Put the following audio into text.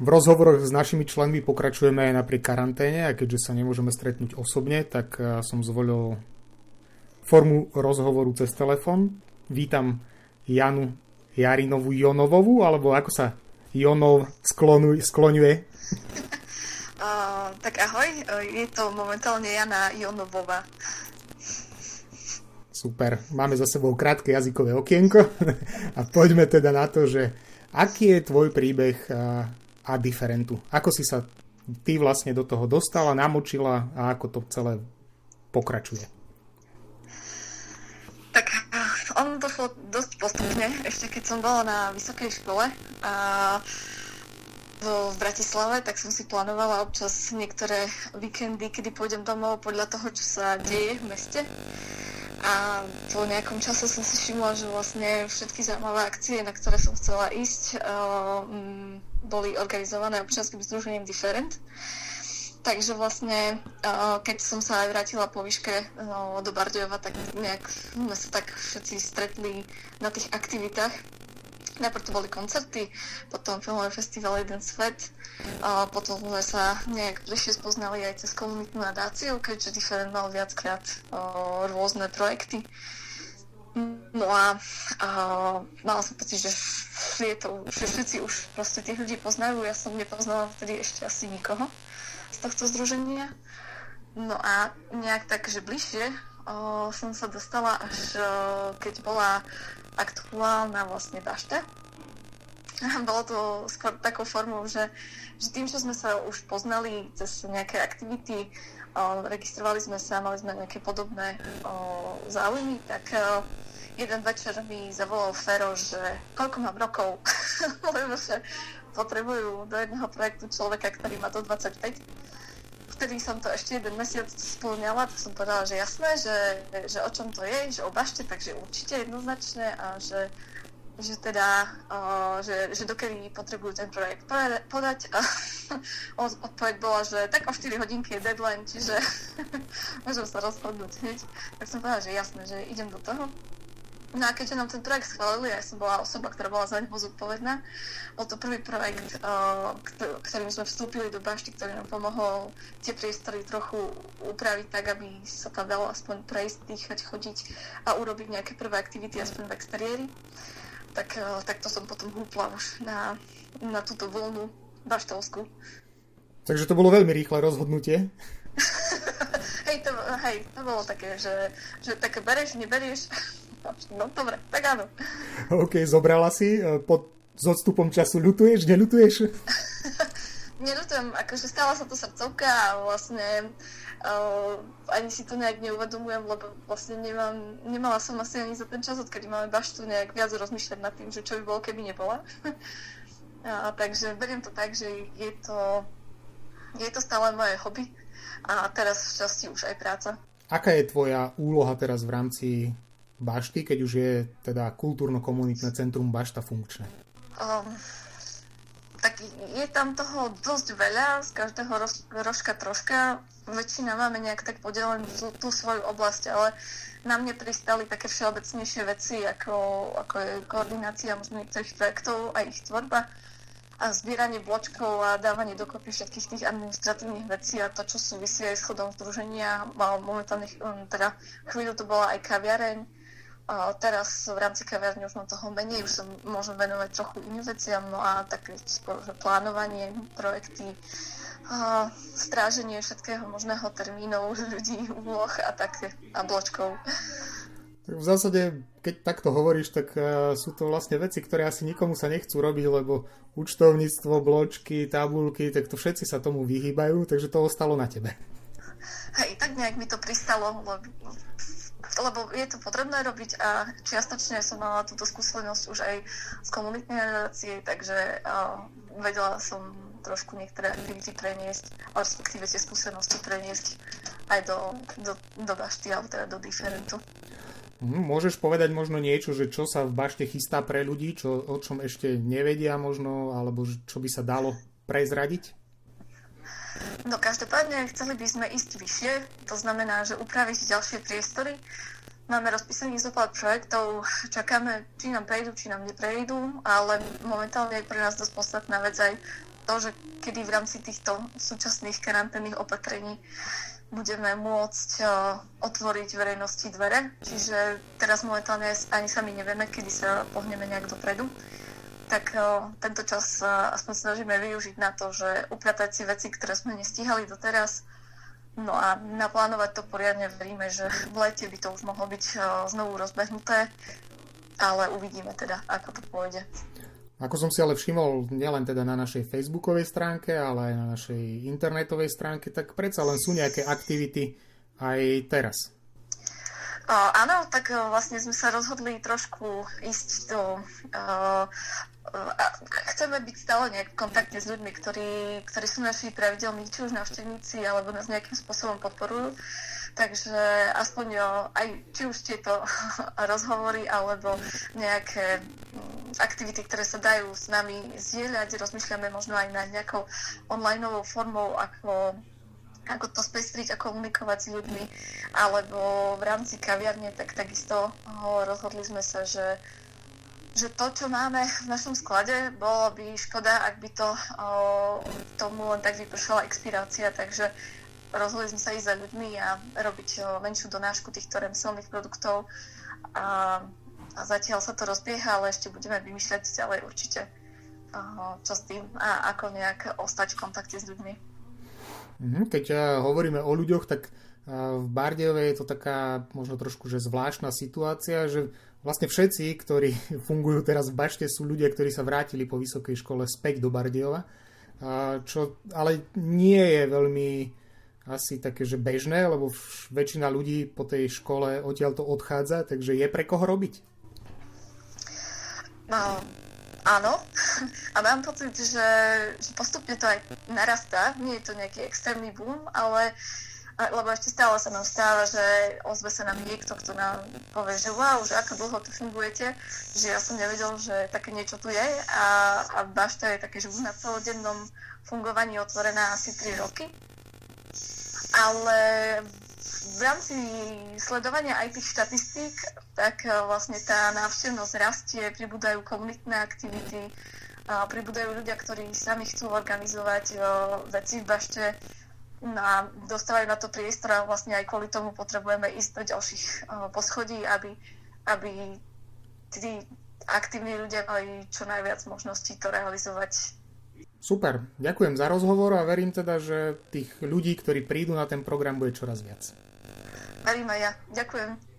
V rozhovoroch s našimi členmi pokračujeme aj napriek karanténe a keďže sa nemôžeme stretnúť osobne, tak eh, som zvolil formu rozhovoru cez telefón. Vítam Janu Jarinovú Jonovovú, alebo ako sa Jonov sklonuj, skloňuje? Uh, tak ahoj, je to momentálne Jana Jonovová. Super, máme za sebou krátke jazykové okienko a poďme teda na to, že aký je tvoj príbeh a diferentu. Ako si sa ty vlastne do toho dostala, namočila a ako to celé pokračuje? Tak on došlo dosť postupne, ešte keď som bola na vysokej škole a v Bratislave, tak som si plánovala občas niektoré víkendy, kedy pôjdem domov podľa toho, čo sa deje v meste. A po nejakom čase som si všimla, že vlastne všetky zaujímavé akcie, na ktoré som chcela ísť, uh, boli organizované občianským združením Different. Takže vlastne, uh, keď som sa aj vrátila po výške uh, do Bardejova, tak nejak sme sa tak všetci stretli na tých aktivitách Najprv to boli koncerty, potom filmový festival Jeden svet, a potom sme sa nejak bližšie spoznali aj cez komunitnú nadáciu, keďže Different mal viackrát rôzne projekty. No a, a mala som pocit, že, je to, že všetci už proste tých ľudí poznajú. Ja som nepoznala vtedy ešte asi nikoho z tohto združenia. No a nejak tak, že bližšie o, som sa dostala až o, keď bola aktuálna vlastne bašta. Bolo to skôr takou formou, že, že tým, že sme sa už poznali cez nejaké aktivity, registrovali sme sa, mali sme nejaké podobné o, záujmy, tak o, jeden večer mi zavolal Fero, že koľko mám rokov, lebo že potrebujú do jedného projektu človeka, ktorý má do 25 vtedy som to ešte jeden mesiac spĺňala, tak som povedala, že jasné, že, že o čom to je, že o takže určite jednoznačne a že, že teda, uh, že, že dokedy potrebujú ten projekt podať a odpoveď bola, že tak o 4 hodinky je deadline, čiže môžem sa rozhodnúť hneď. Tak som povedala, že jasné, že idem do toho. No a keďže nám ten projekt schválili, ja som bola osoba, ktorá bola za neho zodpovedná, bol to prvý projekt, eh, ktorým sme vstúpili do bašty, ktorý nám pomohol tie priestory trochu upraviť tak, aby sa tam dalo aspoň prejsť, dýchať, chodiť a urobiť nejaké prvé aktivity aspoň v exteriéri. Tak, eh, tak to som potom húpla už na, na túto voľnu baštovskú. Takže to bolo veľmi rýchle rozhodnutie. hej, to, hej, to bolo také, že, že také bereš, neberieš. No dobre, tak áno. OK, zobrala si. E, pod, s odstupom času ľutuješ, neľutuješ? Neľutujem, akože stala sa to srdcovka a vlastne uh, ani si to nejak neuvedomujem, lebo vlastne nemám, nemala som asi ani za ten čas, odkedy máme baštu, nejak viac rozmýšľať nad tým, že čo by bolo, keby nebola. a, takže beriem to tak, že je to, je to stále moje hobby a teraz v časti už aj práca. Aká je tvoja úloha teraz v rámci Bašty, keď už je teda kultúrno-komunitné centrum Bašta funkčné? Um, tak je tam toho dosť veľa, z každého rož, rožka troška. Väčšina máme nejak tak podelenú tú, tú svoju oblasť, ale na mne pristali také všeobecnejšie veci, ako, ako je koordinácia niektorých projektov a ich tvorba a zbieranie bločkov a dávanie dokopy všetkých tých administratívnych vecí a to, čo súvisí aj s chodom združenia. Momentálne, teda chvíľu to bola aj kaviareň, a teraz v rámci kaviarne už mám toho menej, už sa môžem venovať trochu iným veciam, no a také skôr plánovanie, projekty, a stráženie všetkého možného termínov ľudí, úloh a také a bločkov. V zásade, keď takto hovoríš, tak uh, sú to vlastne veci, ktoré asi nikomu sa nechcú robiť, lebo účtovníctvo, bločky, tabulky, tak to všetci sa tomu vyhýbajú, takže to ostalo na tebe. Hej, tak nejak mi to pristalo, lebo lebo je to potrebné robiť a čiastočne som mala túto skúsenosť už aj z komunitnej relácie, takže uh, vedela som trošku niektoré aktivity preniesť, respektíve tie skúsenosti preniesť aj do, do, do bašty, alebo teda do diferentu. Mhm, môžeš povedať možno niečo, že čo sa v bašte chystá pre ľudí, čo, o čom ešte nevedia možno, alebo čo by sa dalo prezradiť? No každopádne chceli by sme ísť vyššie, to znamená, že upraviť ďalšie priestory. Máme rozpísaných zopár projektov, čakáme, či nám prejdú, či nám neprejdú, ale momentálne je pre nás dosť podstatná vec aj to, že kedy v rámci týchto súčasných karanténnych opatrení budeme môcť uh, otvoriť verejnosti dvere. Čiže teraz momentálne ani sami nevieme, kedy sa pohneme nejak dopredu. Tak uh, tento čas uh, aspoň snažíme využiť na to, že upratať si veci, ktoré sme nestíhali doteraz, No a naplánovať to poriadne veríme, že v lete by to už mohlo byť znovu rozbehnuté, ale uvidíme teda, ako to pôjde. Ako som si ale všimol, nielen teda na našej facebookovej stránke, ale aj na našej internetovej stránke, tak predsa len sú nejaké aktivity aj teraz. Áno, tak vlastne sme sa rozhodli trošku ísť do... Chceme byť stále nejak v kontakte s ľuďmi, ktorí, ktorí sú naši pravidelní, či už návštevníci, alebo nás nejakým spôsobom podporujú. Takže aspoň aj či už tieto rozhovory alebo nejaké mm, aktivity, ktoré sa dajú s nami zdieľať, rozmýšľame možno aj nad nejakou online formou, ako ako to spestriť a komunikovať s ľuďmi, alebo v rámci kaviarne, tak takisto rozhodli sme sa, že, že to, čo máme v našom sklade, bolo by škoda, ak by to o, tomu len tak vypršala expirácia, takže rozhodli sme sa ísť za ľuďmi a robiť menšiu donášku týchto remselných produktov. A, a zatiaľ sa to rozbieha, ale ešte budeme vymýšľať ďalej určite, čo s tým a ako nejak ostať v kontakte s ľuďmi. Mhm, keď hovoríme o ľuďoch, tak v Bardejove je to taká možno trošku že zvláštna situácia, že vlastne všetci, ktorí fungujú teraz v Bašte, sú ľudia, ktorí sa vrátili po vysokej škole späť do Bardejova, čo ale nie je veľmi asi také, že bežné, lebo väčšina ľudí po tej škole odtiaľ to odchádza, takže je pre koho robiť? No, áno. A mám pocit, že, že postupne to aj narastá. Nie je to nejaký extrémny boom, ale lebo ešte stále sa nám stáva, že ozve sa nám niekto, kto nám povie, že wow, že ako dlho tu fungujete, že ja som nevedel, že také niečo tu je a, a bašta je také, že už na celodennom fungovaní otvorená asi 3 roky ale v rámci sledovania aj tých štatistík, tak e, vlastne tá návštevnosť rastie, pribúdajú komunitné aktivity, pribúdajú ľudia, ktorí sami chcú organizovať e, veci v bašte. No a dostávajú na to priestor a vlastne aj kvôli tomu potrebujeme ísť do ďalších e, poschodí, aby, aby tí aktívni ľudia mali čo najviac možností to realizovať Super, ďakujem za rozhovor a verím teda, že tých ľudí, ktorí prídu na ten program, bude čoraz viac. Verím aj ja. Ďakujem.